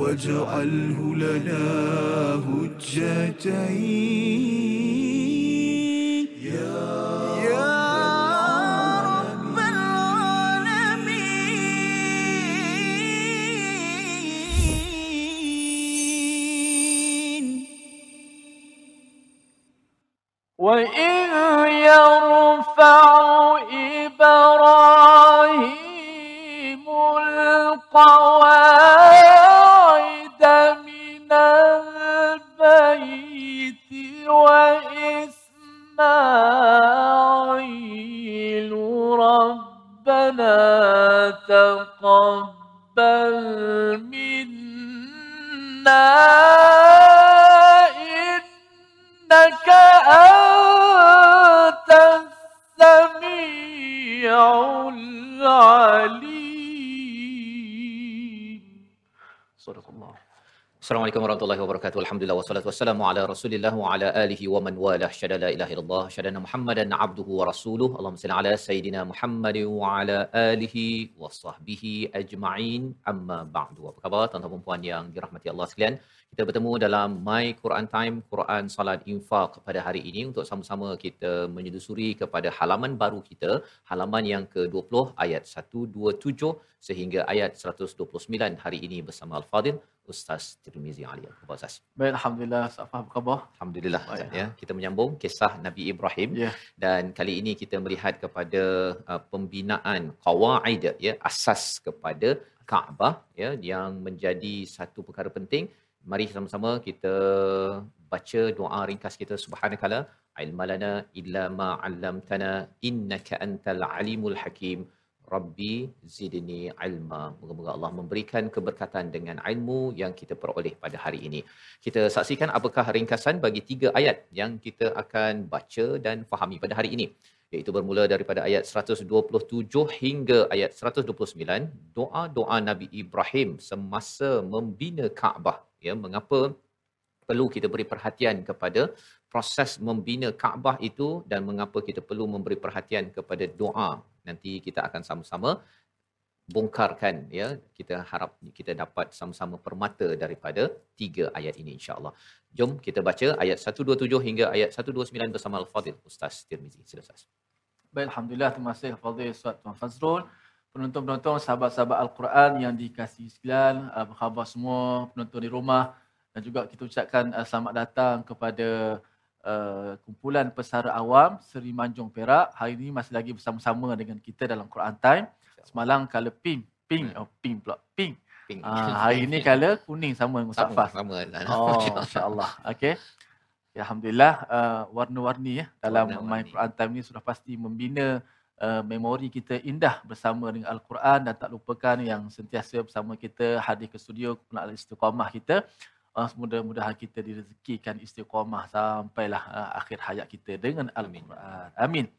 واجعله لنا هجتين. Warahmatullahi wabarakatuh. Alhamdulillah wassalatu wassalamu ala Rasulillah wa ala alihi wa man walah. Syada la ilaha illallah, syada Muhammadan abduhu wa rasuluh. Allahumma salli ala sayidina Muhammad wa ala alihi wa sahbihi ajma'in. Amma ba'du. Apa khabar tuan-tuan dan puan yang dirahmati Allah sekalian? Kita bertemu dalam My Quran Time, Quran Salat Infaq pada hari ini untuk sama-sama kita menyusuri kepada halaman baru kita, halaman yang ke-20 ayat 127 sehingga ayat 129 hari ini bersama Al-Fadil Ustaz Tirmizi Ali. Apa khabar Ustaz? Baik, Alhamdulillah. Apa khabar? Alhamdulillah Baik. Ustaz ya. Kita menyambung kisah Nabi Ibrahim Ya. dan kali ini kita melihat kepada uh, pembinaan qawaid ya asas kepada Kaabah ya yang menjadi satu perkara penting. Mari sama-sama kita baca doa ringkas kita subhanakala ilmalana illa ma 'allamtana innaka antal alimul hakim. Rabbi zidni ilma. Moga-moga Allah memberikan keberkatan dengan ilmu yang kita peroleh pada hari ini. Kita saksikan apakah ringkasan bagi tiga ayat yang kita akan baca dan fahami pada hari ini. Iaitu bermula daripada ayat 127 hingga ayat 129, doa-doa Nabi Ibrahim semasa membina Kaabah. Ya, mengapa perlu kita beri perhatian kepada proses membina Kaabah itu dan mengapa kita perlu memberi perhatian kepada doa. Nanti kita akan sama-sama bongkarkan ya kita harap kita dapat sama-sama permata daripada tiga ayat ini insya-Allah. Jom kita baca ayat 127 hingga ayat 129 bersama Al-Fadil Ustaz Tirmizi. Sila Ustaz. Baik, Alhamdulillah. Terima kasih Fadil Ustaz Tuan Fazrul. Penonton-penonton, sahabat-sahabat Al-Quran yang dikasihi sekalian, apa khabar semua, penonton di rumah. Dan juga kita ucapkan uh, selamat datang kepada uh, kumpulan pesara awam Seri Manjung Perak. Hari ini masih lagi bersama-sama dengan kita dalam Quran Time. Semalam color pink, pink, oh pink pula, pink. Ping. Ah, hari ini color kuning sama dengan Ustaz sama, sama. Oh, masya-Allah. Okey. Ya, Alhamdulillah uh, warna-warni ya dalam Warna-warni. main Quran time ni sudah pasti membina uh, memori kita indah bersama dengan Al-Quran dan tak lupakan yang sentiasa bersama kita hadir ke studio penat istiqamah kita. Uh, mudah-mudahan kita direzekikan istiqamah sampailah uh, akhir hayat kita dengan Al-Quran. Amin.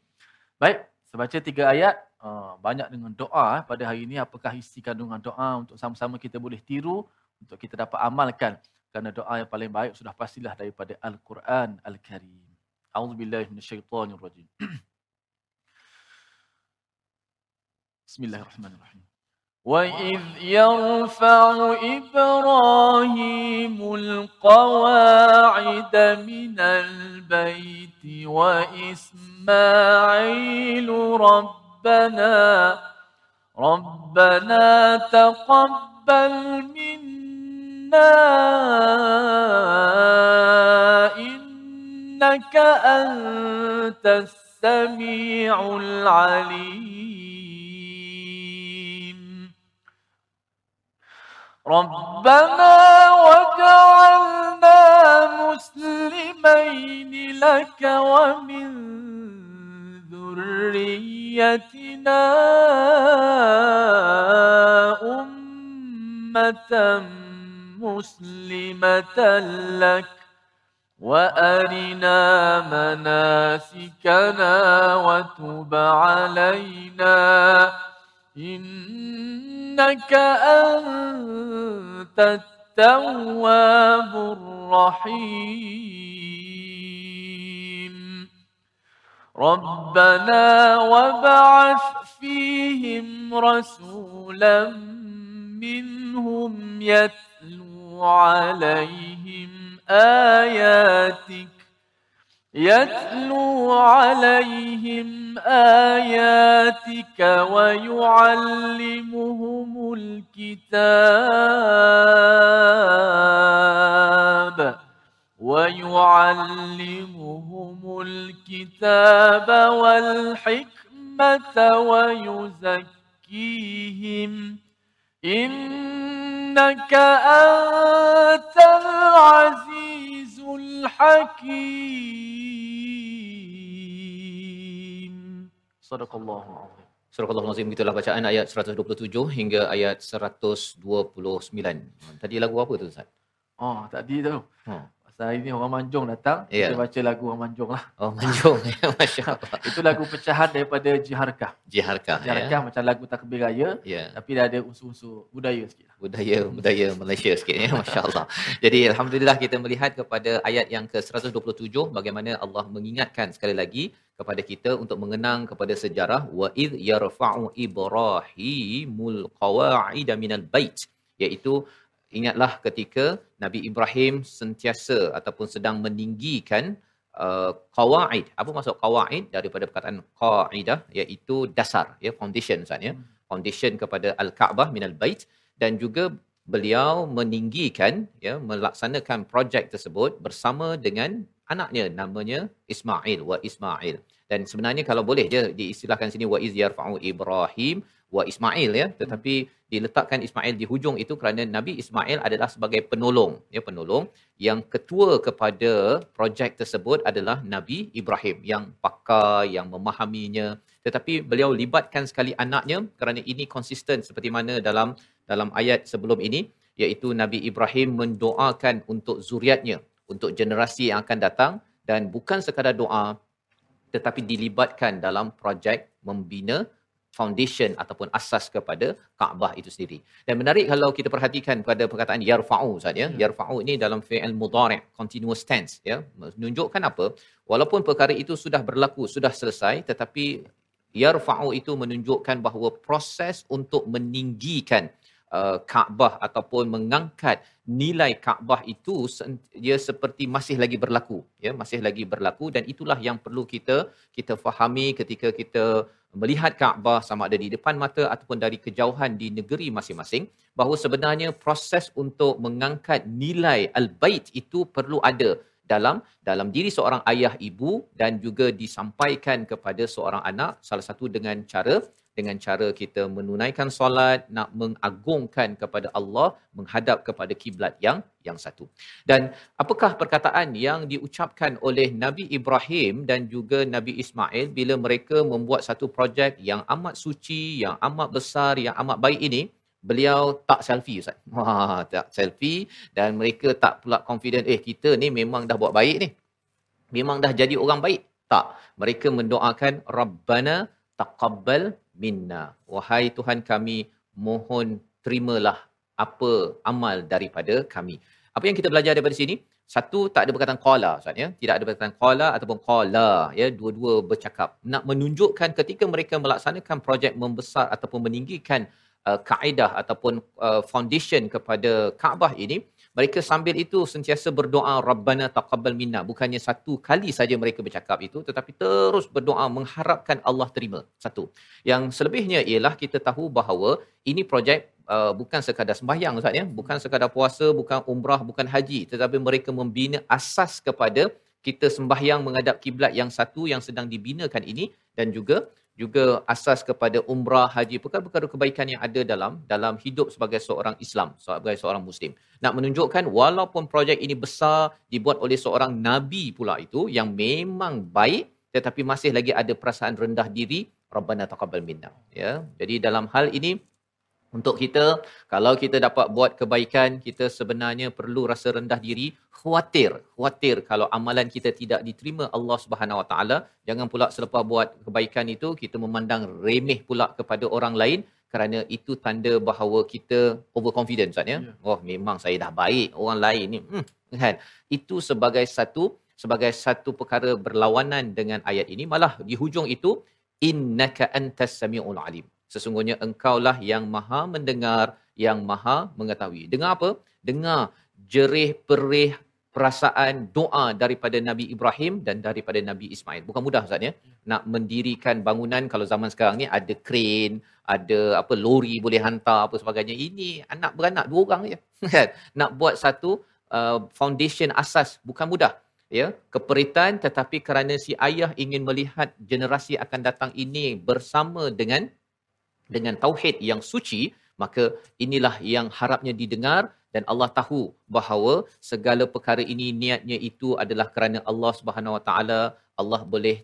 Baik, sebaca tiga ayat uh, banyak dengan doa eh, pada hari ini apakah isi kandungan doa untuk sama-sama kita boleh tiru untuk kita dapat amalkan kerana doa yang paling baik sudah pastilah daripada Al-Quran Al-Karim. A'udzubillahi minasyaitonirrajim. Bismillahirrahmanirrahim. وإذ يرفع إبراهيم القواعد من البيت وإسماعيل ربنا ربنا تقبل منا إنك أنت السميع العليم ربنا وجعلنا مسلمين لك ومن ذريتنا أمة مسلمة لك وأرنا مناسكنا وتب علينا إنك أنت التواب الرحيم. ربنا وابعث فيهم رسولا منهم يتلو عليهم آياتك يتلو عليهم آياتك ويعلمهم الكتاب ويعلمهم الكتاب والحكمة ويزكيهم إنك أنت العزيز الحكيم صدق الله العظيم Surah Al-Azim gitulah bacaan ayat 127 hingga ayat 129. Tadi lagu apa tu Ustaz? Oh, tadi tu. Ha. Hari ni orang manjung datang, Ya. kita baca lagu orang manjung lah. Oh, manjung. Masya-Allah. Itu lagu pecahan daripada Jiharkah. Jiharkah ya. Jiharkah macam lagu takbir raya, Ya. tapi dia ada unsur-unsur budaya sikit. budaya budaya Malaysia sikit ya masya-Allah. Jadi alhamdulillah kita melihat kepada ayat yang ke-127 bagaimana Allah mengingatkan sekali lagi kepada kita untuk mengenang kepada sejarah wa id yarfa'u ibrahimul qawa'ida minal bait iaitu ingatlah ketika Nabi Ibrahim sentiasa ataupun sedang meninggikan uh, qawaid. Apa maksud qawaid daripada perkataan qaidah iaitu dasar ya foundation Ustaz ya. Foundation kepada al-Kaabah minal bait dan juga beliau meninggikan ya melaksanakan projek tersebut bersama dengan anaknya namanya Ismail wa Ismail dan sebenarnya kalau boleh je diistilahkan sini wa iz yarfa'u Ibrahim wa Ismail ya. Tetapi diletakkan Ismail di hujung itu kerana Nabi Ismail adalah sebagai penolong ya penolong. Yang ketua kepada projek tersebut adalah Nabi Ibrahim yang pakar yang memahaminya. Tetapi beliau libatkan sekali anaknya kerana ini konsisten seperti mana dalam dalam ayat sebelum ini iaitu Nabi Ibrahim mendoakan untuk zuriatnya untuk generasi yang akan datang. Dan bukan sekadar doa tetapi dilibatkan dalam projek membina foundation ataupun asas kepada Kaabah itu sendiri. Dan menarik kalau kita perhatikan pada perkataan yarfa'u Ustaz ya. Ya. Yarfa'u ini dalam fi'il mudhari' continuous tense ya. Menunjukkan apa? Walaupun perkara itu sudah berlaku, sudah selesai tetapi yarfa'u itu menunjukkan bahawa proses untuk meninggikan uh, Kaabah ataupun mengangkat nilai Kaabah itu dia seperti masih lagi berlaku ya masih lagi berlaku dan itulah yang perlu kita kita fahami ketika kita melihat Kaabah sama ada di depan mata ataupun dari kejauhan di negeri masing-masing bahawa sebenarnya proses untuk mengangkat nilai al-bait itu perlu ada dalam dalam diri seorang ayah ibu dan juga disampaikan kepada seorang anak salah satu dengan cara dengan cara kita menunaikan solat nak mengagungkan kepada Allah menghadap kepada kiblat yang yang satu. Dan apakah perkataan yang diucapkan oleh Nabi Ibrahim dan juga Nabi Ismail bila mereka membuat satu projek yang amat suci, yang amat besar, yang amat baik ini? Beliau tak selfie Ustaz. Wah, tak selfie dan mereka tak pula confident eh kita ni memang dah buat baik ni. Memang dah jadi orang baik. Tak. Mereka mendoakan Rabbana taqabbal minna. Wahai Tuhan kami, mohon terimalah apa amal daripada kami. Apa yang kita belajar daripada sini? Satu tak ada perkataan qala Ustaz ya. Tidak ada perkataan qala ataupun qala ya, dua-dua bercakap. Nak menunjukkan ketika mereka melaksanakan projek membesar ataupun meninggikan uh, kaedah ataupun uh, foundation kepada Kaabah ini, mereka sambil itu sentiasa berdoa Rabbana taqabbal minna. Bukannya satu kali saja mereka bercakap itu tetapi terus berdoa mengharapkan Allah terima. Satu. Yang selebihnya ialah kita tahu bahawa ini projek uh, bukan sekadar sembahyang Ustaz ya, bukan sekadar puasa, bukan umrah, bukan haji, tetapi mereka membina asas kepada kita sembahyang menghadap kiblat yang satu yang sedang dibinakan ini dan juga juga asas kepada umrah haji perkara-perkara kebaikan yang ada dalam dalam hidup sebagai seorang Islam sebagai seorang muslim. Nak menunjukkan walaupun projek ini besar dibuat oleh seorang nabi pula itu yang memang baik tetapi masih lagi ada perasaan rendah diri rabbana taqabbal minna. Ya jadi dalam hal ini untuk kita kalau kita dapat buat kebaikan kita sebenarnya perlu rasa rendah diri khawatir khawatir kalau amalan kita tidak diterima Allah Subhanahu Wa Taala jangan pula selepas buat kebaikan itu kita memandang remeh pula kepada orang lain kerana itu tanda bahawa kita overconfident Ustaz ya. Ya. Oh memang saya dah baik orang lain ni hmm, kan. Itu sebagai satu sebagai satu perkara berlawanan dengan ayat ini malah di hujung itu innaka antas samiul alim. Sesungguhnya engkaulah yang maha mendengar, yang maha mengetahui. Dengar apa? Dengar jerih perih perasaan doa daripada Nabi Ibrahim dan daripada Nabi Ismail. Bukan mudah Ustaz ya. Nak mendirikan bangunan kalau zaman sekarang ni ada crane, ada apa lori boleh hantar apa sebagainya. Ini anak beranak dua orang. Kan? Nak buat satu uh, foundation asas bukan mudah. Ya, keperitan tetapi kerana si ayah ingin melihat generasi akan datang ini bersama dengan dengan tauhid yang suci, maka inilah yang harapnya didengar dan Allah tahu bahawa segala perkara ini niatnya itu adalah kerana Allah Subhanahu Wa Taala. Allah boleh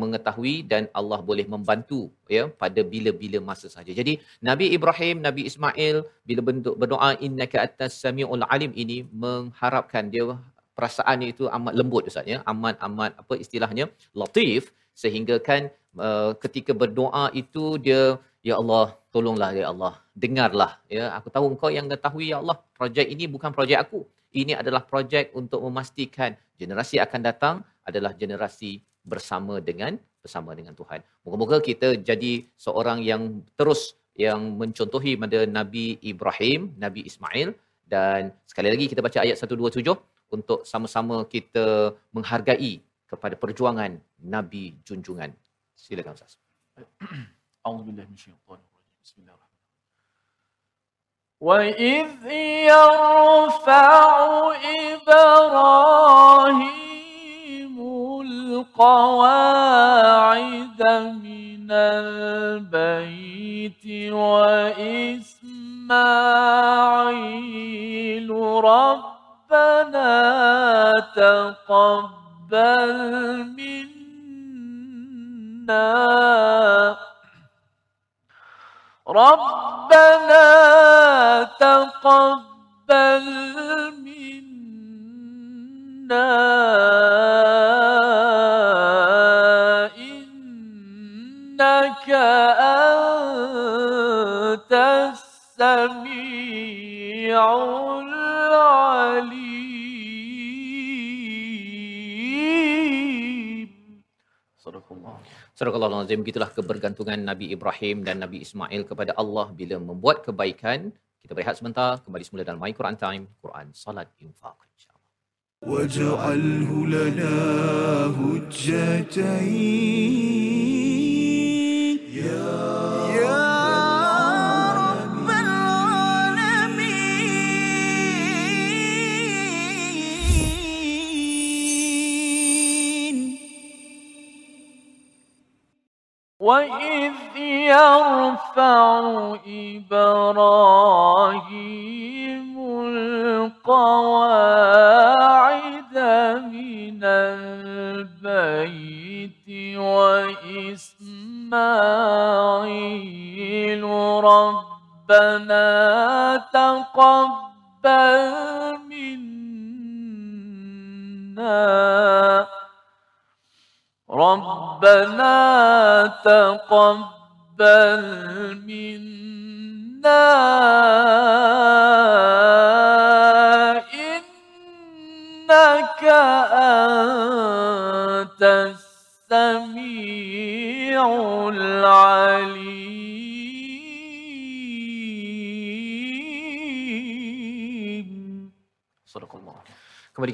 mengetahui dan Allah boleh membantu ya pada bila-bila masa saja. Jadi Nabi Ibrahim, Nabi Ismail bila bentuk berdoa innaka atas samiul alim ini mengharapkan dia perasaannya itu amat lembut ustaz ya, amat amat apa istilahnya latif. Sehingga kan uh, ketika berdoa itu dia ya Allah tolonglah ya Allah dengarlah ya aku tahu engkau yang mengetahui ya Allah projek ini bukan projek aku ini adalah projek untuk memastikan generasi akan datang adalah generasi bersama dengan bersama dengan Tuhan. Moga-moga kita jadi seorang yang terus yang mencontohi pada Nabi Ibrahim, Nabi Ismail dan sekali lagi kita baca ayat 127 untuk sama-sama kita menghargai kepada perjuangan Nabi junjungan. Silakan Ustaz. أعوذ بالله من الشيطان الرجيم. بسم الله الرحمن الرحيم. وإذ يرفع إبراهيم القواعد من البيت وإسماعيل ربنا تقبل منا ربنا تقبل منا إنك أنت السميع Surah Al-Azim begitulah kebergantungan Nabi Ibrahim dan Nabi Ismail kepada Allah bila membuat kebaikan. Kita berehat sebentar, kembali semula dalam My Quran Time, Quran Salat Infaq. واجعله لنا هجتين يرفع إبراهيم القواعد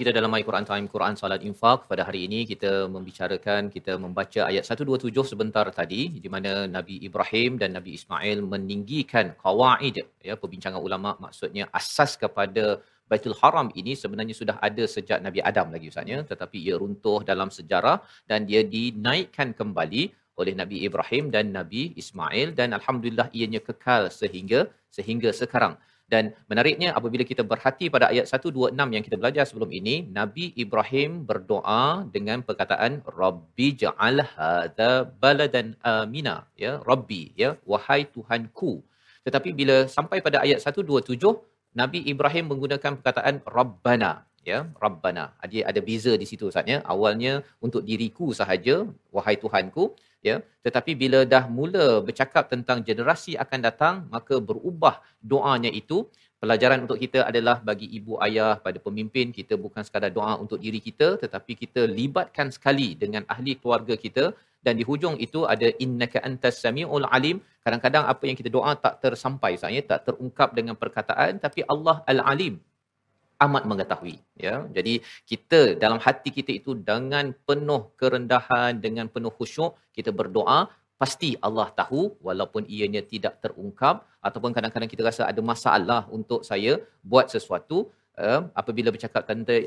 kita dalam My Quran Time, Quran Salat Infaq. Pada hari ini kita membicarakan, kita membaca ayat 127 sebentar tadi di mana Nabi Ibrahim dan Nabi Ismail meninggikan qawaid ya perbincangan ulama maksudnya asas kepada Baitul Haram ini sebenarnya sudah ada sejak Nabi Adam lagi usahanya tetapi ia runtuh dalam sejarah dan dia dinaikkan kembali oleh Nabi Ibrahim dan Nabi Ismail dan alhamdulillah ianya kekal sehingga sehingga sekarang. Dan menariknya apabila kita berhati pada ayat 126 yang kita belajar sebelum ini, Nabi Ibrahim berdoa dengan perkataan Rabbi ja'al hadza baladan amina, ya, Rabbi, ya, wahai Tuhanku. Tetapi bila sampai pada ayat 127, Nabi Ibrahim menggunakan perkataan Rabbana, ya, Rabbana. Ada ada beza di situ Ustaz ya. Awalnya untuk diriku sahaja, wahai Tuhanku, ya. Tetapi bila dah mula bercakap tentang generasi akan datang maka berubah doanya itu. Pelajaran untuk kita adalah bagi ibu ayah pada pemimpin kita bukan sekadar doa untuk diri kita tetapi kita libatkan sekali dengan ahli keluarga kita. Dan di hujung itu ada innaka antas samiul alim. Kadang-kadang apa yang kita doa tak tersampai saya tak terungkap dengan perkataan tapi Allah al alim amat mengetahui ya. Jadi kita dalam hati kita itu dengan penuh kerendahan dengan penuh khusyuk kita berdoa pasti Allah tahu walaupun ianya tidak terungkap ataupun kadang-kadang kita rasa ada masalah untuk saya buat sesuatu uh, apabila bercakap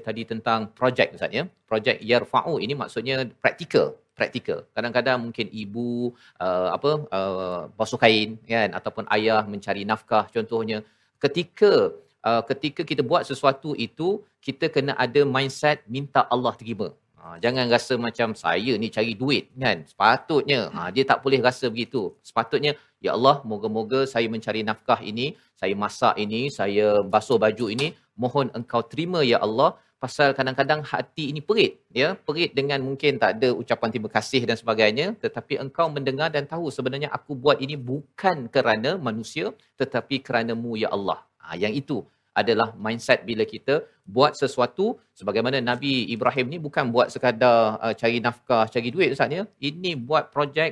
tadi tentang projek Ustaz ya. Projek yarfa'u ini maksudnya praktikal praktikal. Kadang-kadang mungkin ibu uh, apa uh, basuh kain kan ataupun ayah mencari nafkah contohnya. Ketika uh, ketika kita buat sesuatu itu kita kena ada mindset minta Allah terima. Ha, jangan rasa macam saya ni cari duit kan. Sepatutnya. Ha, dia tak boleh rasa begitu. Sepatutnya ya Allah moga-moga saya mencari nafkah ini, saya masak ini, saya basuh baju ini, mohon engkau terima ya Allah. Pasal kadang-kadang hati ini perit ya? Perit dengan mungkin tak ada ucapan terima kasih dan sebagainya. Tetapi engkau mendengar dan tahu sebenarnya aku buat ini bukan kerana manusia tetapi kerana-Mu ya Allah. Ha, yang itu adalah mindset bila kita buat sesuatu sebagaimana Nabi Ibrahim ni bukan buat sekadar uh, cari nafkah, cari duit Ustaz ya. Ini buat projek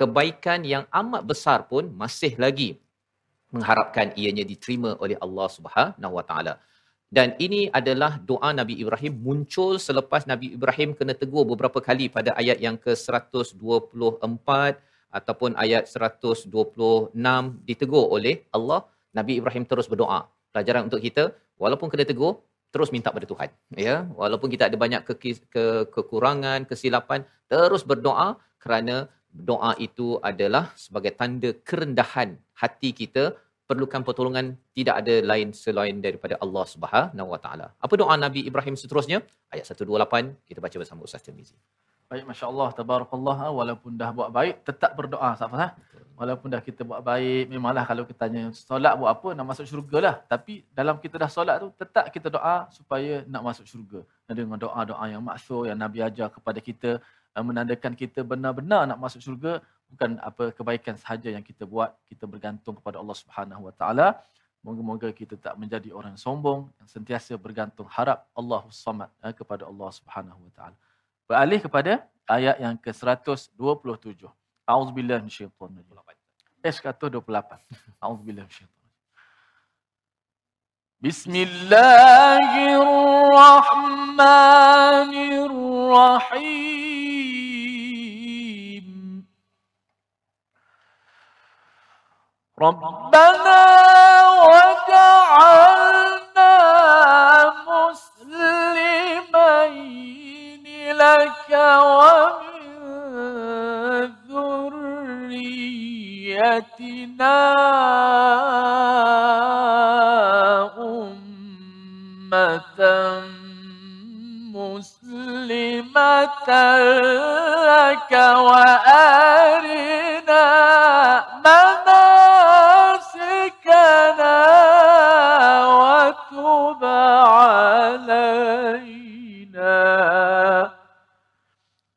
kebaikan yang amat besar pun masih lagi mengharapkan ianya diterima oleh Allah Subhanahu Wa Taala. Dan ini adalah doa Nabi Ibrahim muncul selepas Nabi Ibrahim kena tegur beberapa kali pada ayat yang ke-124 ataupun ayat 126 ditegur oleh Allah. Nabi Ibrahim terus berdoa pelajaran untuk kita walaupun kena tegur terus minta pada Tuhan ya walaupun kita ada banyak ke, ke, kekurangan kesilapan terus berdoa kerana doa itu adalah sebagai tanda kerendahan hati kita perlukan pertolongan tidak ada lain selain daripada Allah Subhanahu Wa Taala. Apa doa Nabi Ibrahim seterusnya? Ayat 128 kita baca bersama Ustaz Tirmizi. Baik, Masya Allah, Tabarakallah. Walaupun dah buat baik, tetap berdoa. Sahabat, ha? Walaupun dah kita buat baik, memanglah kalau kita tanya solat buat apa, nak masuk syurga lah. Tapi dalam kita dah solat tu, tetap kita doa supaya nak masuk syurga. Dengan doa-doa yang maksud, yang Nabi ajar kepada kita, eh, menandakan kita benar-benar nak masuk syurga, bukan apa kebaikan sahaja yang kita buat, kita bergantung kepada Allah Subhanahu Wa Taala. Moga-moga kita tak menjadi orang sombong yang sentiasa bergantung harap Allah Samad eh, kepada Allah Subhanahu Wa Taala. Beralih kepada ayat yang ke-127. A'udzubillah rajim. Eh, 128. A'udzubillah minsyaitan. Bismillahirrahmanirrahim. Rabbana waja'al ذريتنا أمة مسلمة لك وأرنا مناسكنا وتب علينا.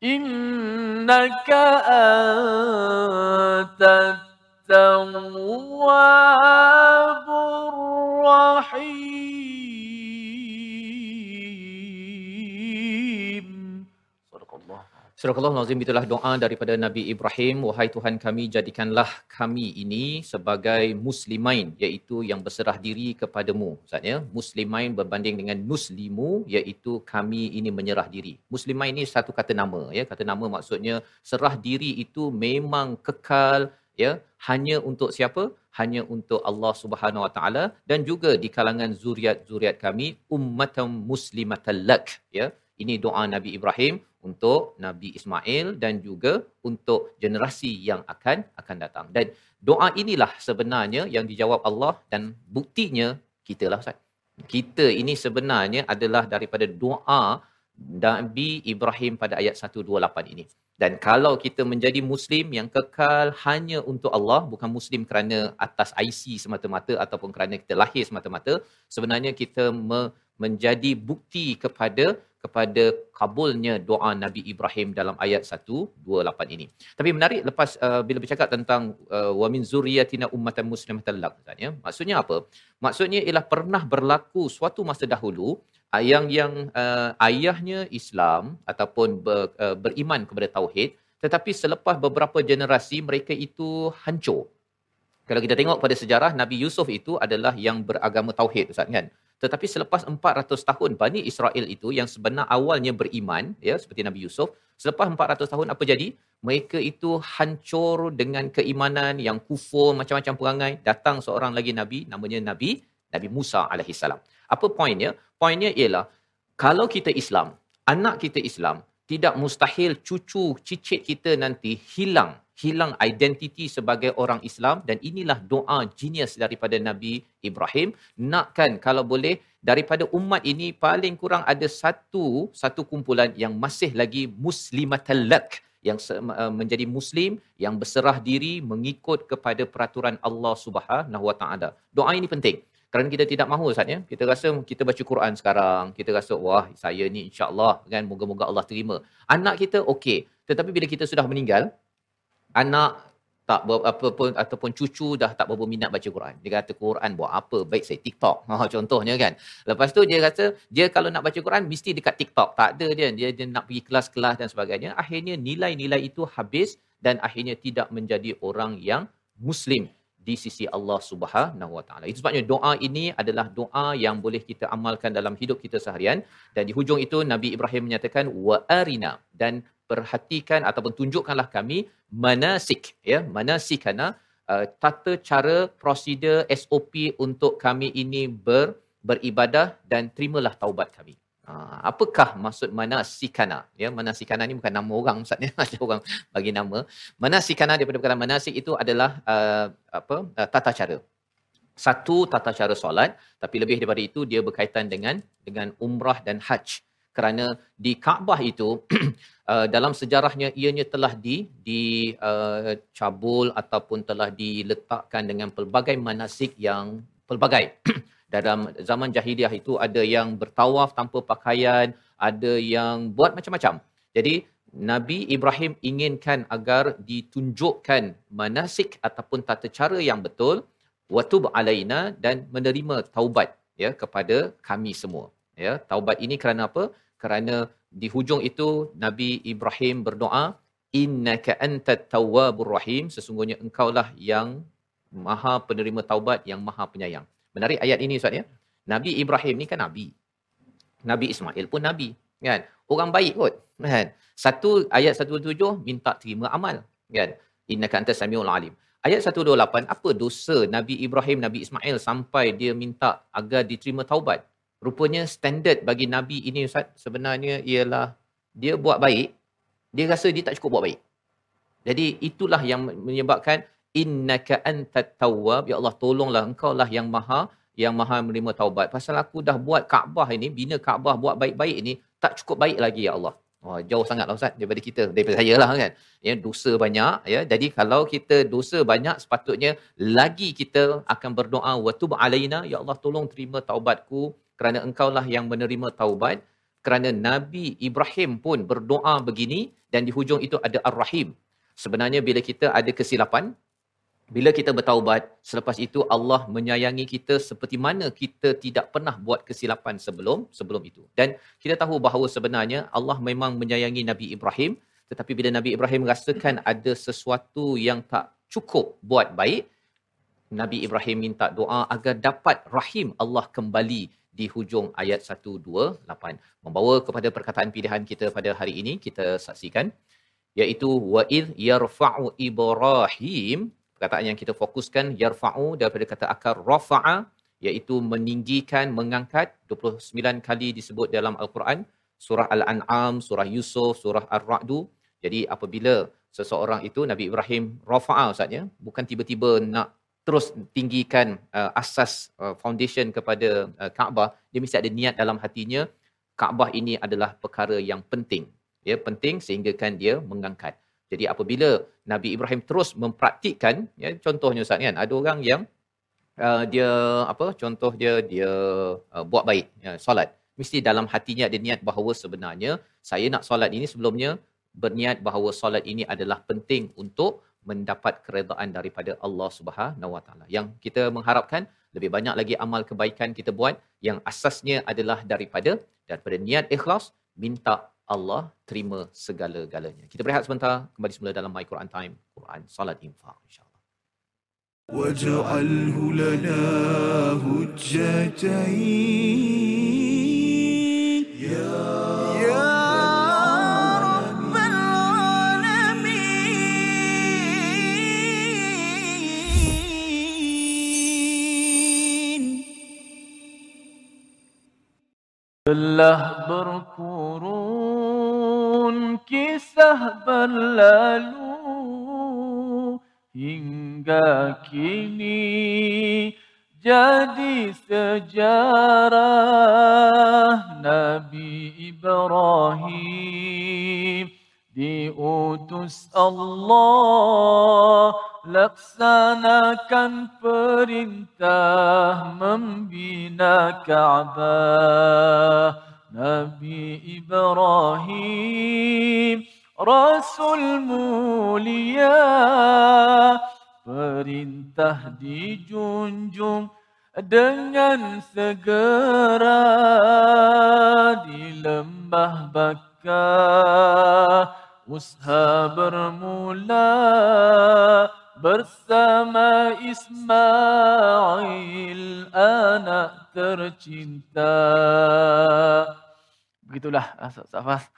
إنك أنت التواب الرحيم صدق الله Surah Allah Nazim itulah doa daripada Nabi Ibrahim. Wahai Tuhan kami, jadikanlah kami ini sebagai muslimain, iaitu yang berserah diri kepadamu. Maksudnya, muslimain berbanding dengan nuslimu, iaitu kami ini menyerah diri. Muslimain ini satu kata nama. ya Kata nama maksudnya, serah diri itu memang kekal, ya hanya untuk siapa? Hanya untuk Allah Subhanahu Wa Taala dan juga di kalangan zuriat-zuriat kami ummatan muslimatan lak ya ini doa Nabi Ibrahim untuk Nabi Ismail dan juga untuk generasi yang akan akan datang. Dan doa inilah sebenarnya yang dijawab Allah dan buktinya kita lah Ustaz. Kita ini sebenarnya adalah daripada doa Nabi Ibrahim pada ayat 128 ini. Dan kalau kita menjadi Muslim yang kekal hanya untuk Allah, bukan Muslim kerana atas IC semata-mata ataupun kerana kita lahir semata-mata, sebenarnya kita me- menjadi bukti kepada kepada kabulnya doa Nabi Ibrahim dalam ayat 128 ini. Tapi menarik lepas uh, bila bercakap tentang uh, wa min zurriyatina ummatan muslimatan lak ya. Maksudnya apa? Maksudnya ialah pernah berlaku suatu masa dahulu uh, yang yang uh, ayahnya Islam ataupun ber, uh, beriman kepada tauhid tetapi selepas beberapa generasi mereka itu hancur. Kalau kita tengok pada sejarah Nabi Yusuf itu adalah yang beragama tauhid Ustaz kan. Tetapi selepas 400 tahun Bani Israel itu yang sebenar awalnya beriman ya seperti Nabi Yusuf selepas 400 tahun apa jadi? Mereka itu hancur dengan keimanan yang kufur macam-macam perangai. Datang seorang lagi nabi namanya Nabi Nabi Musa alaihissalam apa poinnya? Poinnya ialah kalau kita Islam anak kita Islam tidak mustahil cucu cicit kita nanti hilang hilang identiti sebagai orang Islam dan inilah doa genius daripada Nabi Ibrahim nakkan kalau boleh daripada umat ini paling kurang ada satu satu kumpulan yang masih lagi muslimatal lak yang uh, menjadi muslim yang berserah diri mengikut kepada peraturan Allah Subhanahu Wa Taala. Doa ini penting. Kerana kita tidak mahu Ustaz ya. Kita rasa kita baca Quran sekarang, kita rasa wah saya ni insya-Allah kan moga-moga Allah terima. Anak kita okey, tetapi bila kita sudah meninggal, anak tak ber, apa pun ataupun cucu dah tak berapa minat baca Quran. Dia kata Quran buat apa? Baik saya TikTok. Ha contohnya kan. Lepas tu dia kata dia kalau nak baca Quran mesti dekat TikTok. Tak ada dia. Dia, dia nak pergi kelas-kelas dan sebagainya. Akhirnya nilai-nilai itu habis dan akhirnya tidak menjadi orang yang muslim di sisi Allah Subhanahu Wa Taala. Itu sebabnya doa ini adalah doa yang boleh kita amalkan dalam hidup kita seharian dan di hujung itu Nabi Ibrahim menyatakan wa arina dan perhatikan ataupun tunjukkanlah kami manasik ya manasikana uh, tata cara prosedur SOP untuk kami ini ber beribadah dan terimalah taubat kami. Uh, apakah maksud manasikana? Ya, manasikana ni bukan nama orang Ustaz ya. Ada orang bagi nama. Manasikana daripada perkataan manasik itu adalah uh, apa? Uh, tata cara. Satu tata cara solat, tapi lebih daripada itu dia berkaitan dengan dengan umrah dan haji kerana di Kaabah itu uh, dalam sejarahnya ianya telah di di uh, cabul ataupun telah diletakkan dengan pelbagai manasik yang pelbagai. Dalam zaman jahiliah itu ada yang bertawaf tanpa pakaian ada yang buat macam-macam. Jadi Nabi Ibrahim inginkan agar ditunjukkan manasik ataupun tata cara yang betul watub alaina dan menerima taubat ya kepada kami semua. Ya taubat ini kerana apa? Kerana di hujung itu Nabi Ibrahim berdoa innaka antat tawwabur rahim. Sesungguhnya engkaulah yang maha penerima taubat yang maha penyayang. Menarik ayat ini ustaz ya. Nabi Ibrahim ni kan nabi. Nabi Ismail pun nabi kan? Orang baik kot kan? Satu ayat 127 minta terima amal kan? Innaka antas samiul alim. Ayat 128 apa dosa Nabi Ibrahim Nabi Ismail sampai dia minta agar diterima taubat rupanya standard bagi nabi ini ustaz sebenarnya ialah dia buat baik dia rasa dia tak cukup buat baik jadi itulah yang menyebabkan innaka antat tawwab ya Allah tolonglah engkau lah yang maha yang maha menerima taubat pasal aku dah buat Kaabah ini bina Kaabah buat baik-baik ini tak cukup baik lagi ya Allah Wah, jauh sangatlah Ustaz daripada kita, daripada saya lah kan. Ya, dosa banyak. ya. Jadi kalau kita dosa banyak, sepatutnya lagi kita akan berdoa, وَتُبْ alaina Ya Allah, tolong terima taubatku kerana engkaulah yang menerima taubat kerana Nabi Ibrahim pun berdoa begini dan di hujung itu ada Ar-Rahim. Sebenarnya bila kita ada kesilapan, bila kita bertaubat, selepas itu Allah menyayangi kita seperti mana kita tidak pernah buat kesilapan sebelum sebelum itu. Dan kita tahu bahawa sebenarnya Allah memang menyayangi Nabi Ibrahim, tetapi bila Nabi Ibrahim rasakan ada sesuatu yang tak cukup buat baik, Nabi Ibrahim minta doa agar dapat rahim Allah kembali di hujung ayat 128 membawa kepada perkataan pilihan kita pada hari ini kita saksikan iaitu wa id yarfa'u ibrahim perkataan yang kita fokuskan yarfa'u daripada kata akar rafa'a iaitu meninggikan mengangkat 29 kali disebut dalam al-Quran surah al-an'am surah yusuf surah ar-ra'd jadi apabila seseorang itu Nabi Ibrahim rafa'a ustaz ya bukan tiba-tiba nak terus tinggikan uh, asas uh, foundation kepada uh, Kaabah. Dia mesti ada niat dalam hatinya Kaabah ini adalah perkara yang penting. Ya penting sehingga kan dia mengangkat. Jadi apabila Nabi Ibrahim terus mempraktikkan ya contohnya Ustaz kan ada orang yang uh, dia apa contoh dia dia uh, buat baik ya solat. Mesti dalam hatinya ada niat bahawa sebenarnya saya nak solat ini sebelumnya berniat bahawa solat ini adalah penting untuk mendapat keredaan daripada Allah Subhanahu Wa Taala. Yang kita mengharapkan lebih banyak lagi amal kebaikan kita buat yang asasnya adalah daripada daripada niat ikhlas minta Allah terima segala-galanya. Kita berehat sebentar kembali semula dalam My Quran Time, Quran Salat Infaq insya واجعله لنا هجتين Telah berkurun kisah berlalu hingga kini jadi sejarah Nabi Ibrahim diutus Allah laksanakan perintah membina Kaabah. Nabi Ibrahim Rasul mulia perintah dijunjung dengan segera di lembah Bakkah usaha bermula bersama Ismail anak tercinta. Begitulah Ustaz Safas.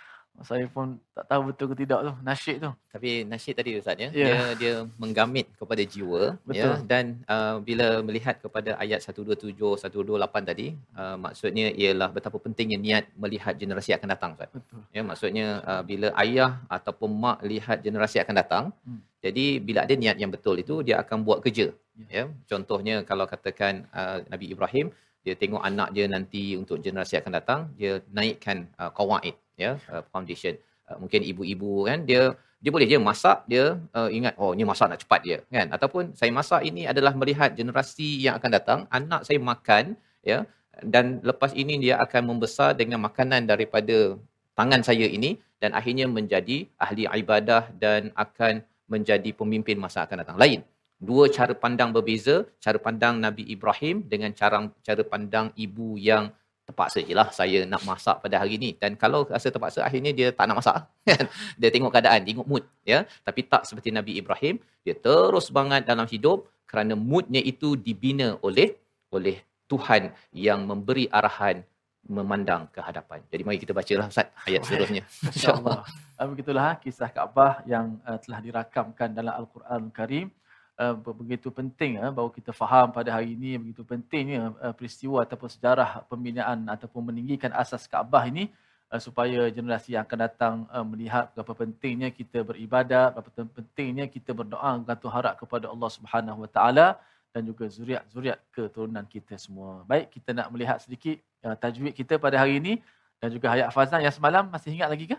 Saya pun tak tahu betul ke tidak tu nasyid tu. Tapi nasyid tadi Ustaz ya, Ya. dia dia menggamit kepada jiwa ya Betul. dan uh, bila melihat kepada ayat 127 128 tadi uh, maksudnya ialah betapa pentingnya niat melihat generasi akan datang Ustaz. Betul. Ya maksudnya uh, bila ayah ataupun mak lihat generasi akan datang Hmm. jadi bila ada niat yang betul itu dia akan buat kerja Ya. ya contohnya kalau katakan uh, Nabi Ibrahim dia tengok anak dia nanti untuk generasi akan datang dia naikkan uh, qawaid ya uh, foundation. Uh, mungkin ibu-ibu kan dia dia boleh je masak dia uh, ingat oh ni masak nak cepat dia kan? Ataupun saya masak ini adalah melihat generasi yang akan datang anak saya makan ya dan lepas ini dia akan membesar dengan makanan daripada tangan saya ini dan akhirnya menjadi ahli ibadah dan akan menjadi pemimpin masa akan datang. Lain dua cara pandang berbeza cara pandang Nabi Ibrahim dengan cara cara pandang ibu yang terpaksa je lah saya nak masak pada hari ni dan kalau rasa terpaksa akhirnya dia tak nak masak kan dia tengok keadaan tengok mood ya tapi tak seperti Nabi Ibrahim dia terus semangat dalam hidup kerana moodnya itu dibina oleh oleh Tuhan yang memberi arahan memandang ke hadapan. Jadi mari kita bacalah Ustaz ayat seterusnya. InsyaAllah. Ah, Begitulah ah, kisah Kaabah yang uh, telah dirakamkan dalam Al-Quran Karim. Uh, be- begitu penting uh, bahawa kita faham pada hari ini begitu pentingnya uh, peristiwa ataupun sejarah pembinaan ataupun meninggikan asas Kaabah ini uh, supaya generasi yang akan datang uh, melihat berapa pentingnya kita beribadat, berapa pentingnya kita berdoa gantung harap kepada Allah Subhanahu Wa Taala dan juga zuriat-zuriat keturunan kita semua. Baik, kita nak melihat sedikit uh, tajwid kita pada hari ini dan juga ayat Fazan yang semalam masih ingat lagi ke?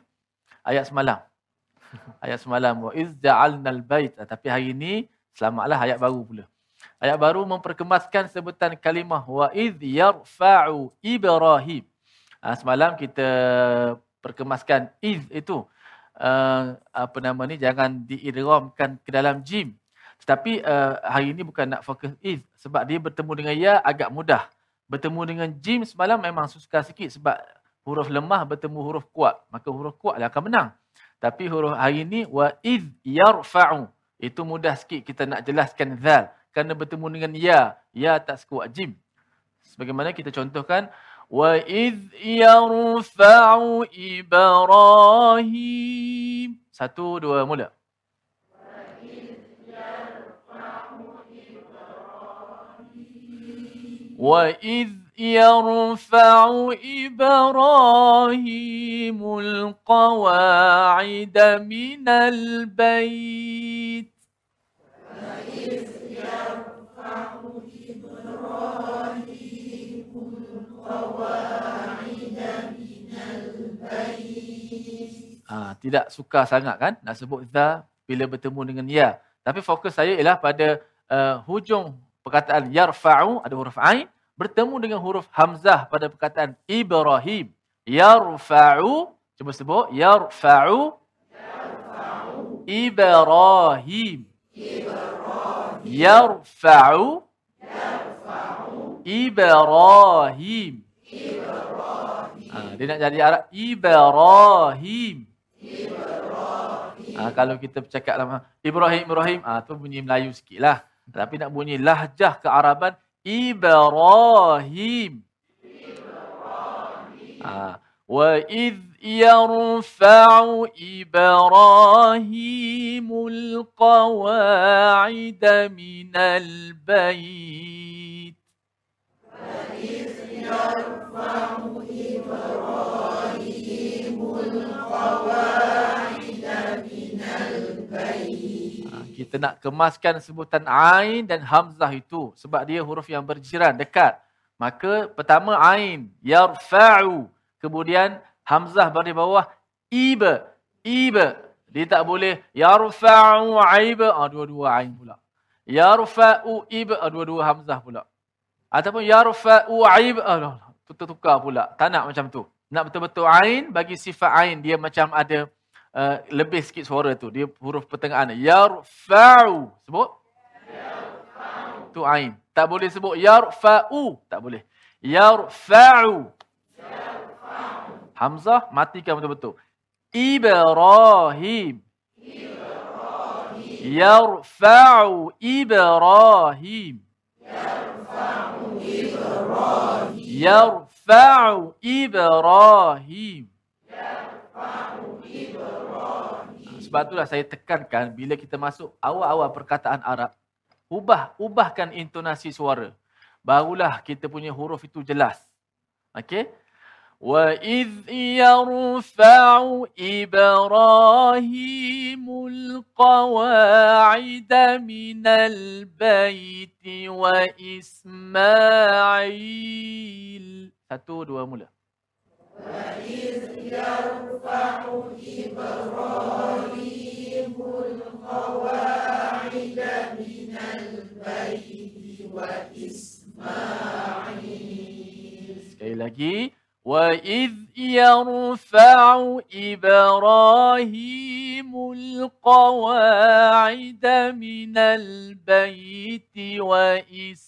Ayat semalam. ayat semalam wa iz ja'alnal bait tapi hari ini selamatlah ayat baru pula. Ayat baru memperkemaskan sebutan kalimah wa iz yarfa'u Ibrahim. Ha, semalam kita perkemaskan iz itu uh, apa nama ni jangan diidghamkan ke dalam jim. Tetapi uh, hari ini bukan nak fokus iz sebab dia bertemu dengan ya agak mudah. Bertemu dengan jim semalam memang susah sikit sebab huruf lemah bertemu huruf kuat. Maka huruf kuat lah akan menang. Tapi huruf hari ini wa id yarfa'u. Itu mudah sikit kita nak jelaskan zal. Kerana bertemu dengan ya. Ya tak sekuat jim. Sebagaimana kita contohkan wa id yarfa'u Ibrahim. Satu, dua, mula. وإذ يرفع إبراهيم القواعد من البيت Ah, tidak suka sangat kan nak sebut za bila bertemu dengan ya. Tapi fokus saya ialah pada uh, hujung perkataan yarfa'u ada huruf ain bertemu dengan huruf hamzah pada perkataan Ibrahim. Yarfa'u cuba sebut yarfa'u Ibrahim. Yarfa'u Ibrahim. Ha, dia nak jadi Arab Ibrahim. Ha, kalau kita bercakap lama Ibrahim Ibrahim ah tu bunyi Melayu sikitlah. Tapi nak bunyi lahjah kearaban Ibrahim. Ah, wa id yarfa'u Ibrahimul qawa'ida minal bait. Ha, kita nak kemaskan sebutan Ain dan Hamzah itu sebab dia huruf yang berjiran dekat. Maka pertama Ain, yarfa'u. Kemudian Hamzah baris bawah iba, iba. Dia tak boleh yarfa'u aiba, ah, dua-dua Ain pula. Yarfa'u iba, ah, dua-dua Hamzah pula. Ataupun yarfa'u aiba, ah, tukar pula. Tak nak macam tu. Nak betul-betul Ain, bagi sifat Ain, dia macam ada uh, lebih sikit suara tu. Dia huruf pertengahan. Yarfa'u. Sebut. Tu ain. Tak boleh sebut yarfa'u. Tak boleh. Yarfa'u. Hamzah matikan betul-betul. Ibrahim. Yarfa'u Ibrahim. Yarfa'u Ibrahim. Sebab itulah saya tekankan bila kita masuk awal-awal perkataan Arab, ubah ubahkan intonasi suara. Barulah kita punya huruf itu jelas. Okey? Wa idh yarfa'u Ibrahimul qawa'ida minal baiti wa Ismail. Satu, dua, mula. وإذ يرفع إبراهيم القواعد من البيت وإسماعيل وإذ يرفع إبراهيم القواعد من البيت وإسماعيل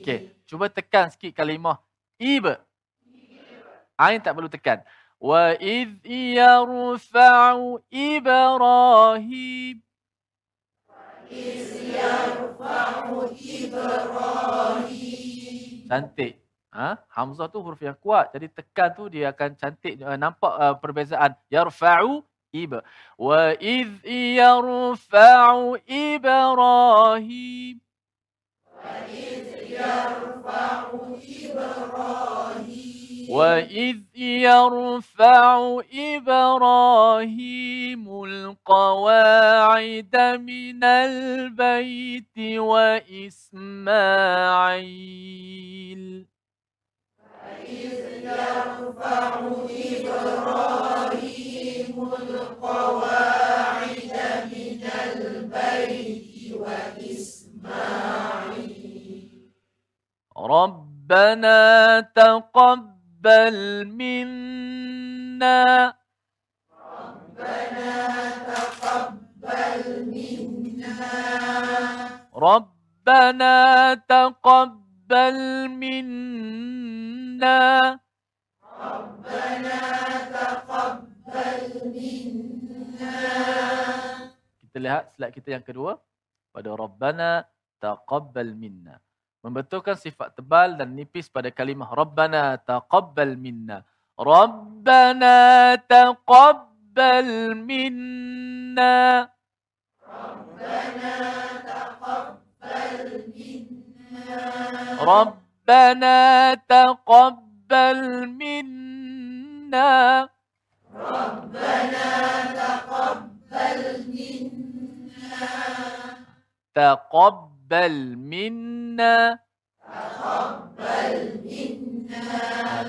Okey, cuba tekan sikit kalimah iba. Ain tak perlu tekan. Wa idh yarfa'u Ibrahim. Cantik. Ha? Hamzah tu huruf yang kuat. Jadi tekan tu dia akan cantik. Uh, nampak uh, perbezaan. Yarfa'u iba. Wa idh yarfa'u Ibrahim. وإذ يرفع إبراهيم القواعد من البيت وإسماعيل إذ يرفع إبراهيم القواعد من البيت وإسماعيل ربنا تقبل منا. ربنا تقبل منا. ربنا تقبل منا. Kita lihat slide kita yang kedua pada Rabbana taqabbal minna. Membetulkan sifat tebal dan nipis pada kalimah Rabbana taqabbal minna. Rabbana taqabbal minna. ربنا تقبل منا. ربنا تقبل منا. تقبل منا. تقبل منا.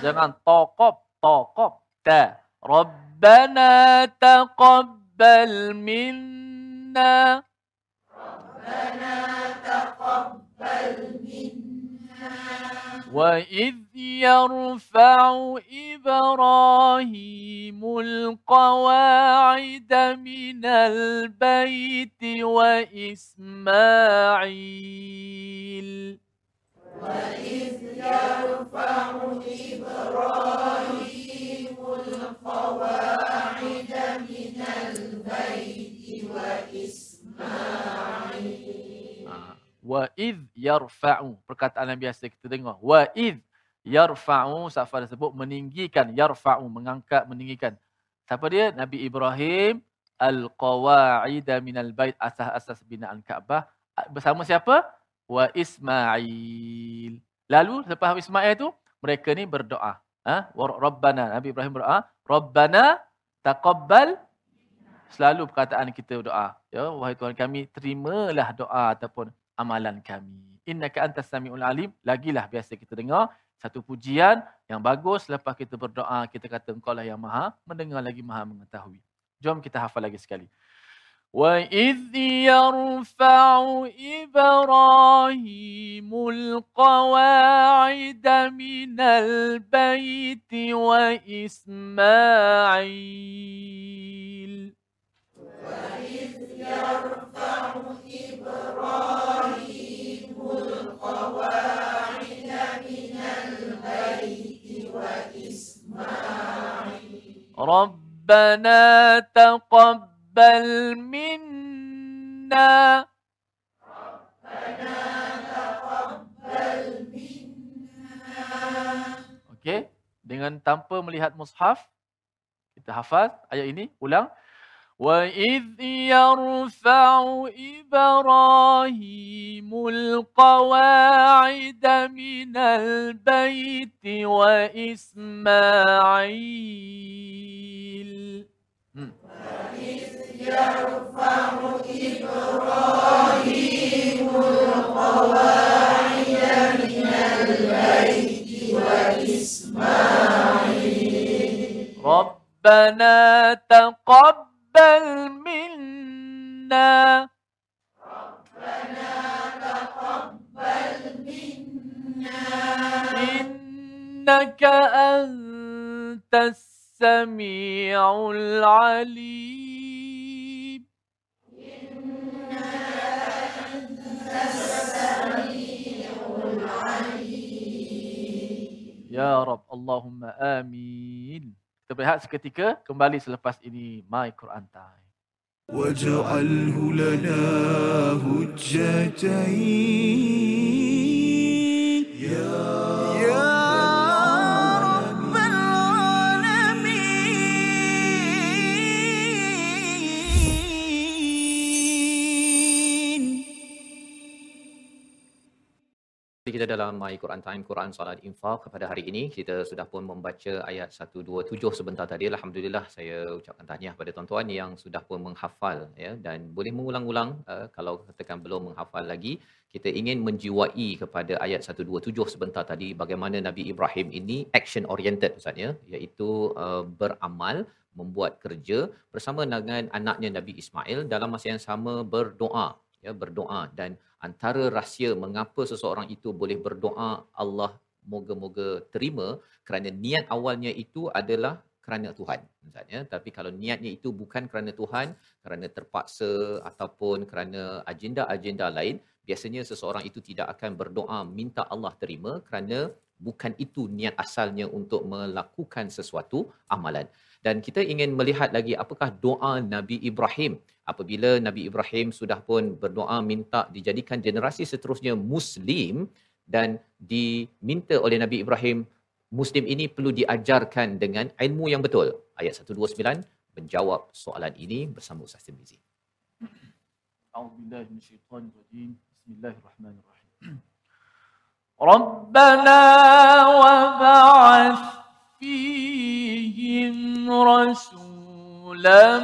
jangan taqab taqab ta ربنا تقبل منا. ربنا تقبل منا. وإذ يرفع إبراهيم القواعد من البيت وإسماعيل وإذ يرفع إبراهيم القواعد من البيت وإسماعيل wa id yarfa'u. Perkataan yang biasa kita dengar. Wa id yarfa'u Safar sebut meninggikan. Yarfa'u mengangkat meninggikan. Siapa dia? Nabi Ibrahim al-qawaida minal bait asas-asas binaan Kaabah. Ah, bersama siapa? Wa Ismail. Lalu lepas Ismail tu mereka ni berdoa. Ha? Rabbana Nabi Ibrahim berdoa rabbana taqabbal. Selalu perkataan kita doa ya wahai Tuhan kami terimalah doa ataupun amalan kami innaka antas samiul alim lagilah biasa kita dengar satu pujian yang bagus lepas kita berdoa kita kata engkau lah yang maha mendengar lagi maha mengetahui jom kita hafal lagi sekali وَإِذْ يَرْفَعُ إِبْرَاهِيمُ الْقَوَاعِدَ مِنَ الْبَيْتِ وَإِسْمَاعِيلَ ربنا تقبل منا Okey, dengan tanpa melihat mushaf kita hafal ayat ini ulang وإذ يرفع إبراهيم القواعد من البيت وإسماعيل وإذ يرفع إبراهيم القواعد من البيت وإسماعيل ربنا تقبل تقبل منا ربنا تقبل منا إنك أنت السميع العليم إنك أنت السميع العليم يا رب اللهم آمين Kita berehat seketika, kembali selepas ini My Quran Time. واجعله لنا هجتين dalam My Quran Time, Quran Salat Infak kepada hari ini. Kita sudah pun membaca ayat 127 sebentar tadi. Alhamdulillah saya ucapkan tahniah pada tuan-tuan yang sudah pun menghafal ya dan boleh mengulang-ulang uh, kalau katakan belum menghafal lagi. Kita ingin menjiwai kepada ayat 127 sebentar tadi bagaimana Nabi Ibrahim ini action oriented Ustaz ya, iaitu uh, beramal membuat kerja bersama dengan anaknya Nabi Ismail dalam masa yang sama berdoa ya berdoa. Dan antara rahsia mengapa seseorang itu boleh berdoa Allah moga-moga terima kerana niat awalnya itu adalah kerana Tuhan misalnya tapi kalau niatnya itu bukan kerana Tuhan kerana terpaksa ataupun kerana agenda-agenda lain biasanya seseorang itu tidak akan berdoa minta Allah terima kerana bukan itu niat asalnya untuk melakukan sesuatu amalan dan kita ingin melihat lagi apakah doa Nabi Ibrahim. Apabila Nabi Ibrahim sudah pun berdoa minta dijadikan generasi seterusnya muslim dan diminta oleh Nabi Ibrahim muslim ini perlu diajarkan dengan ilmu yang betul. Ayat 129 menjawab soalan ini bersama Ustaz Tirmizi. A'udzubillahi minasyaitonirrajim Bismillahirrahmanirrahim. Wa وبعث فيه رسولا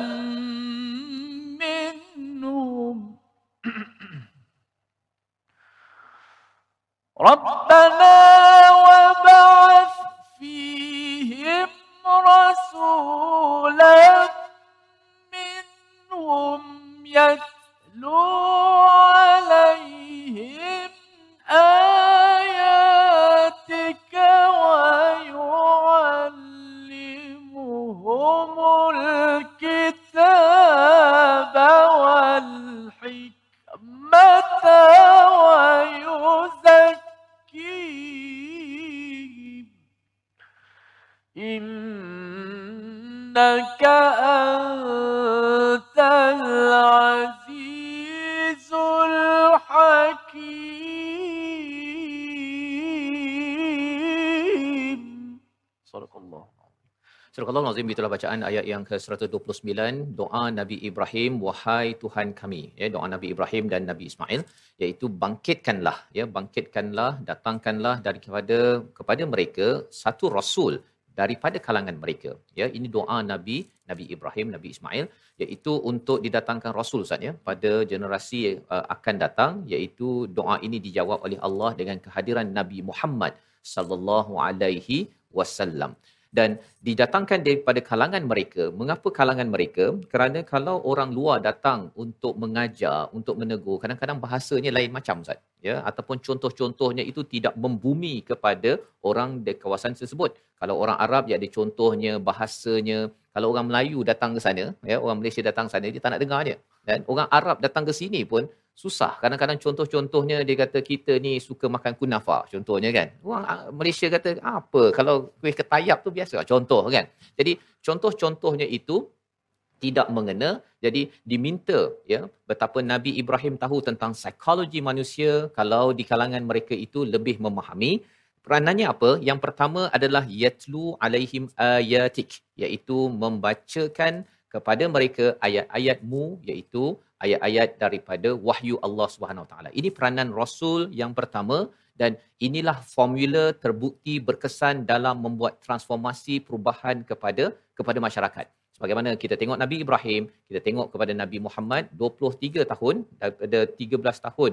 Al-Azim itulah bacaan ayat yang ke-129. Doa Nabi Ibrahim wahai Tuhan kami. Ya doa Nabi Ibrahim dan Nabi Ismail iaitu bangkitkanlah. Ya bangkitkanlah datangkanlah daripada kepada mereka satu rasul daripada kalangan mereka. Ya ini doa Nabi Nabi Ibrahim Nabi Ismail iaitu untuk didatangkan rasul Ustaz ya pada generasi uh, akan datang iaitu doa ini dijawab oleh Allah dengan kehadiran Nabi Muhammad sallallahu alaihi wasallam dan didatangkan daripada kalangan mereka. Mengapa kalangan mereka? Kerana kalau orang luar datang untuk mengajar, untuk menegur, kadang-kadang bahasanya lain macam Ustaz. Ya, ataupun contoh-contohnya itu tidak membumi kepada orang di kawasan tersebut. Kalau orang Arab ya ada contohnya, bahasanya. Kalau orang Melayu datang ke sana, ya, orang Malaysia datang ke sana dia tak nak dengar dia. Dan orang Arab datang ke sini pun susah. Kadang-kadang contoh-contohnya dia kata kita ni suka makan kunafa contohnya kan. Orang ah, Malaysia kata apa kalau kuih ketayap tu biasa contoh kan. Jadi contoh-contohnya itu tidak mengena jadi diminta ya betapa Nabi Ibrahim tahu tentang psikologi manusia kalau di kalangan mereka itu lebih memahami peranannya apa yang pertama adalah yatlu alaihim ayatik iaitu membacakan kepada mereka ayat-ayatmu iaitu ayat-ayat daripada wahyu Allah Subhanahu Wa Taala. Ini peranan rasul yang pertama dan inilah formula terbukti berkesan dalam membuat transformasi perubahan kepada kepada masyarakat. Sebagaimana kita tengok Nabi Ibrahim, kita tengok kepada Nabi Muhammad 23 tahun daripada 13 tahun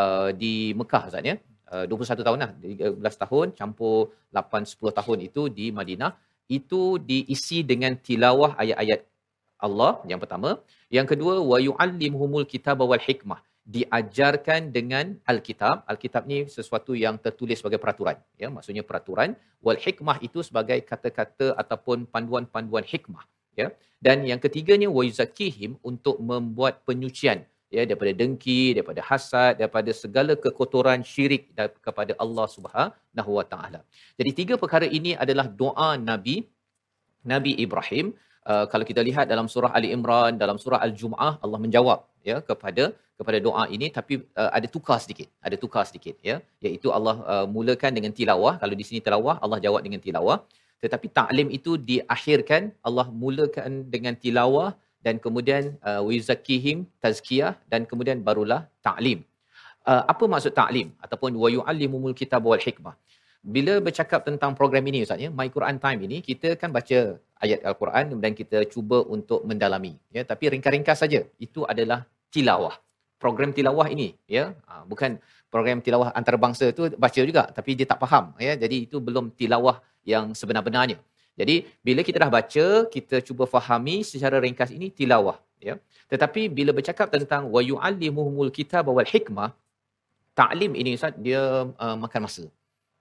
uh, di Mekah Ustaz ya. Uh, 21 tahun lah, 13 tahun campur 8 10 tahun itu di Madinah itu diisi dengan tilawah ayat-ayat Allah yang pertama. Yang kedua wa yuallimuhumul kitab wal hikmah. Diajarkan dengan alkitab. Alkitab ni sesuatu yang tertulis sebagai peraturan ya. Maksudnya peraturan wal hikmah itu sebagai kata-kata ataupun panduan-panduan hikmah ya. Dan yang ketiganya wa yuzakihim untuk membuat penyucian ya. Daripada dengki daripada hasad daripada segala kekotoran syirik kepada Allah Subhanahu wa taala. Jadi tiga perkara ini adalah doa nabi Nabi Ibrahim uh, kalau kita lihat dalam surah Ali Imran dalam surah Al-Jumuah Allah menjawab ya kepada kepada doa ini. Tapi uh, ada tukar sedikit ada tukar sedikit ya. Iaitu Allah uh, mulakan dengan tilawah. Kalau di sini tilawah Allah jawab dengan tilawah. Tetapi taklim itu diakhirkan Allah mulakan dengan tilawah dan kemudian uh, wizakihim tazkiyah dan kemudian barulah taklim uh, apa maksud taklim ataupun wa yuallimumul kitab wal hikmah bila bercakap tentang program ini Ustaz ya, My Quran Time ini, kita kan baca ayat Al-Quran dan kita cuba untuk mendalami. Ya, tapi ringkas-ringkas saja. Itu adalah tilawah. Program tilawah ini, ya, ha, bukan program tilawah antarabangsa tu baca juga, tapi dia tak faham. Ya, jadi itu belum tilawah yang sebenar-benarnya. Jadi bila kita dah baca, kita cuba fahami secara ringkas ini tilawah. Ya. Tetapi bila bercakap tentang wa yu'allimuhumul kitab wal hikmah, taklim ini Ustaz, dia uh, makan masa.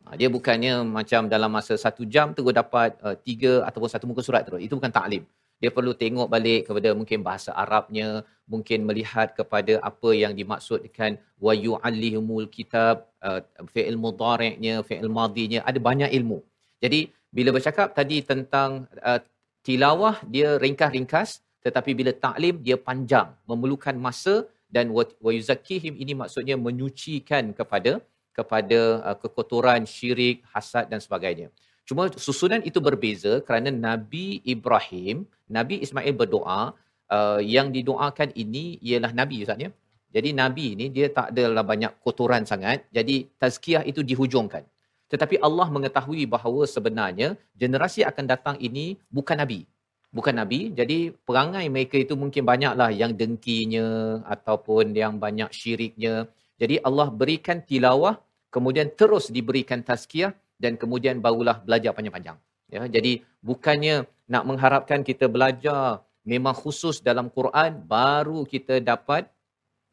Ha, dia bukannya macam dalam masa satu jam tu dapat uh, tiga ataupun satu muka surat terus. Itu bukan taklim. Dia perlu tengok balik kepada mungkin bahasa Arabnya, mungkin melihat kepada apa yang dimaksudkan wa yu'allihumul kitab, uh, fi'il mudhari'nya, fi'il madhinya, ada banyak ilmu. Jadi bila bercakap tadi tentang uh, tilawah dia ringkas-ringkas tetapi bila taklim dia panjang, memerlukan masa dan wa yuzakkihim ini maksudnya menyucikan kepada kepada uh, kekotoran syirik, hasad dan sebagainya. Cuma susunan itu berbeza kerana Nabi Ibrahim, Nabi Ismail berdoa, uh, yang didoakan ini ialah Nabi Ustaz ya. Jadi Nabi ini dia tak adalah banyak kotoran sangat. Jadi tazkiyah itu dihujungkan. Tetapi Allah mengetahui bahawa sebenarnya generasi akan datang ini bukan Nabi. Bukan Nabi. Jadi perangai mereka itu mungkin banyaklah yang dengkinya ataupun yang banyak syiriknya. Jadi Allah berikan tilawah, kemudian terus diberikan tazkiyah dan kemudian barulah belajar panjang-panjang. Ya, jadi bukannya nak mengharapkan kita belajar memang khusus dalam Quran baru kita dapat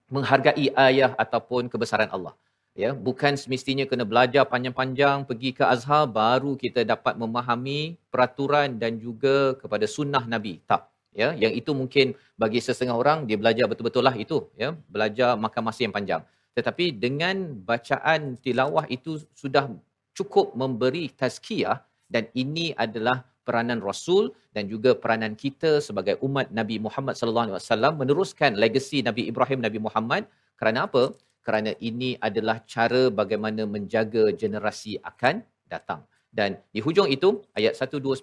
menghargai ayah ataupun kebesaran Allah. Ya, bukan semestinya kena belajar panjang-panjang pergi ke Azhar baru kita dapat memahami peraturan dan juga kepada sunnah Nabi. Tak. Ya, yang itu mungkin bagi sesetengah orang dia belajar betul-betul lah itu, ya, belajar makan masa yang panjang tetapi dengan bacaan tilawah itu sudah cukup memberi tazkiyah dan ini adalah peranan rasul dan juga peranan kita sebagai umat Nabi Muhammad sallallahu alaihi wasallam meneruskan legasi Nabi Ibrahim Nabi Muhammad kerana apa? Kerana ini adalah cara bagaimana menjaga generasi akan datang. Dan di hujung itu ayat 129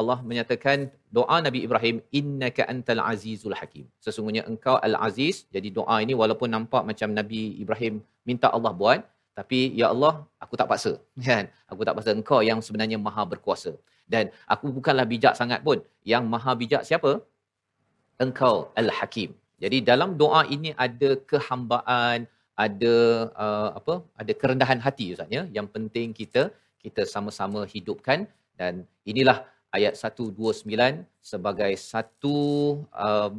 Allah menyatakan doa Nabi Ibrahim innaka antal azizul hakim. Sesungguhnya engkau al-aziz. Jadi doa ini walaupun nampak macam Nabi Ibrahim minta Allah buat tapi ya Allah aku tak paksa kan. Aku tak paksa engkau yang sebenarnya maha berkuasa. Dan aku bukanlah bijak sangat pun. Yang maha bijak siapa? Engkau al-hakim. Jadi dalam doa ini ada kehambaan, ada uh, apa? Ada kerendahan hati ustaz ya. Yang penting kita kita sama-sama hidupkan dan inilah ayat 129 sebagai satu um,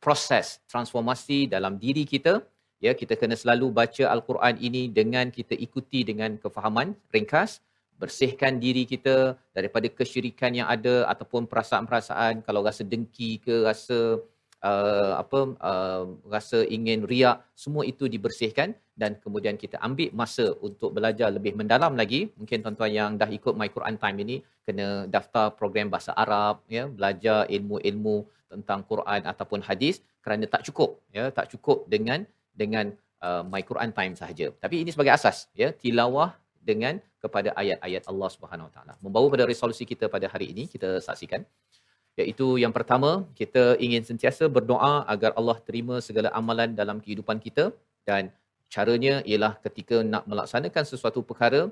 proses transformasi dalam diri kita. Ya kita kena selalu baca al-Quran ini dengan kita ikuti dengan kefahaman ringkas bersihkan diri kita daripada kesyirikan yang ada ataupun perasaan-perasaan kalau rasa dengki ke rasa uh, apa uh, rasa ingin riak semua itu dibersihkan dan kemudian kita ambil masa untuk belajar lebih mendalam lagi. Mungkin tuan-tuan yang dah ikut my Quran time ini kena daftar program bahasa Arab ya belajar ilmu-ilmu tentang Quran ataupun hadis kerana tak cukup ya tak cukup dengan dengan uh, my Quran time sahaja. Tapi ini sebagai asas ya tilawah dengan kepada ayat-ayat Allah Subhanahu Wa Taala. Membawa pada resolusi kita pada hari ini kita saksikan iaitu yang pertama kita ingin sentiasa berdoa agar Allah terima segala amalan dalam kehidupan kita dan caranya ialah ketika nak melaksanakan sesuatu perkara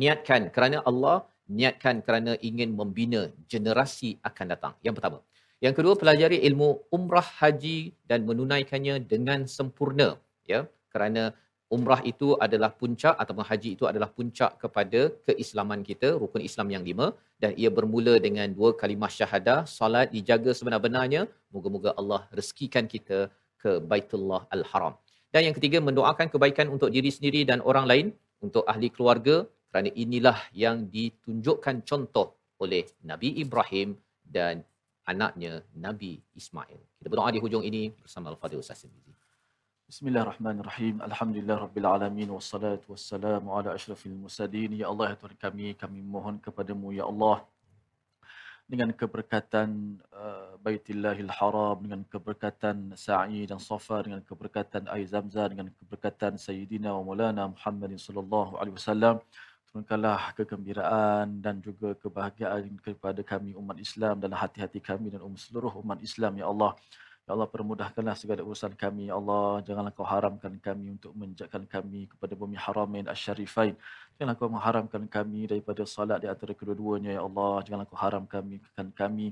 niatkan kerana Allah niatkan kerana ingin membina generasi akan datang. Yang pertama. Yang kedua pelajari ilmu umrah haji dan menunaikannya dengan sempurna ya. Kerana umrah itu adalah puncak ataupun haji itu adalah puncak kepada keislaman kita rukun Islam yang lima dan ia bermula dengan dua kalimah syahadah solat dijaga sebenar-benarnya moga-moga Allah rezekikan kita ke Baitullah Al-Haram dan yang ketiga mendoakan kebaikan untuk diri sendiri dan orang lain untuk ahli keluarga kerana inilah yang ditunjukkan contoh oleh Nabi Ibrahim dan anaknya Nabi Ismail. Kita berdoa di hujung ini bersama Al-Fadhil Ustaz Tirmizi. Bismillahirrahmanirrahim. Alhamdulillah Rabbil Alamin. Wassalatu wassalamu ala ashrafil musadin. Ya Allah, ya Tuhan kami, kami mohon kepadamu, Ya Allah. Dengan keberkatan uh, Baitillahil Haram, dengan keberkatan Sa'i dan Safa, dengan keberkatan Air Zamzam, dengan keberkatan Sayyidina wa Maulana Muhammadin sallallahu alaihi wasallam. Turunkanlah kegembiraan dan juga kebahagiaan kepada kami umat Islam dalam hati-hati kami dan um, seluruh umat Islam, Ya Allah. Ya Allah permudahkanlah segala urusan kami. Ya Allah janganlah kau haramkan kami untuk menjakkan kami kepada bumi haramain asyarifain. Janganlah kau mengharamkan kami daripada salat di antara kedua-duanya Ya Allah. Janganlah kau haramkan kami, kami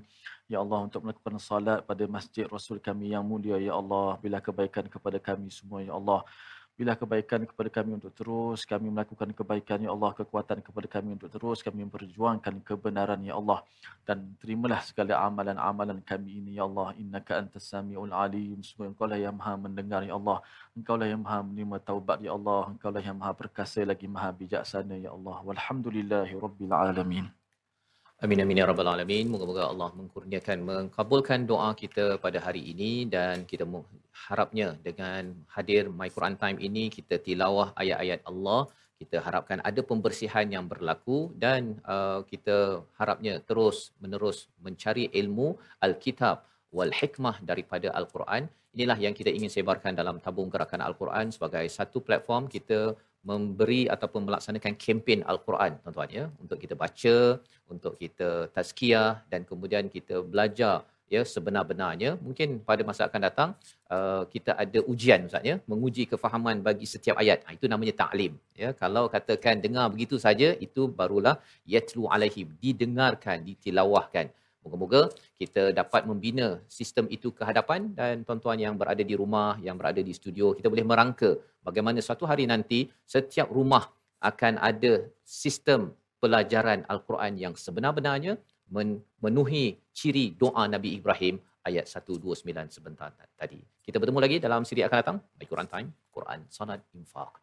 Ya Allah untuk melakukan salat pada masjid Rasul kami yang mulia Ya Allah. Bila kebaikan kepada kami semua Ya Allah Bila kebaikan kepada kami untuk terus kami melakukan kebaikan Ya Allah kekuatan kepada kami untuk terus kami memperjuangkan kebenaran Ya Allah. Dan terimalah segala amalan-amalan kami ini Ya Allah. Innaka antas samiul alim. Semua engkau lah yang maha mendengar Ya Allah. Engkau lah yang maha menerima taubat Ya Allah. Engkau lah yang maha perkasa lagi maha bijaksana Ya Allah. Walhamdulillahi rabbil alamin Amin amin ya rabbal alamin. Moga-moga Allah mengkurniakan mengabulkan doa kita pada hari ini dan kita harapnya dengan hadir My Quran Time ini kita tilawah ayat-ayat Allah. Kita harapkan ada pembersihan yang berlaku dan uh, kita harapnya terus menerus mencari ilmu Alkitab wal hikmah daripada Al-Quran. Inilah yang kita ingin sebarkan dalam tabung gerakan Al-Quran sebagai satu platform kita memberi ataupun melaksanakan kempen Al-Quran tuan-tuan ya. Untuk kita baca untuk kita tazkiyah dan kemudian kita belajar ya sebenar-benarnya. Mungkin pada masa akan datang uh, kita ada ujian ustaz ya. Menguji kefahaman bagi setiap ayat. Ha, itu namanya taklim ya. Kalau katakan dengar begitu saja itu barulah yatlu alaihim didengarkan ditilawahkan Moga-moga kita dapat membina sistem itu ke hadapan dan tuan-tuan yang berada di rumah, yang berada di studio, kita boleh merangka bagaimana suatu hari nanti setiap rumah akan ada sistem pelajaran Al-Quran yang sebenar-benarnya memenuhi ciri doa Nabi Ibrahim ayat 129 sebentar tadi. Kita bertemu lagi dalam siri akan datang. Baik Quran Time, Quran, Sanad, Infaq.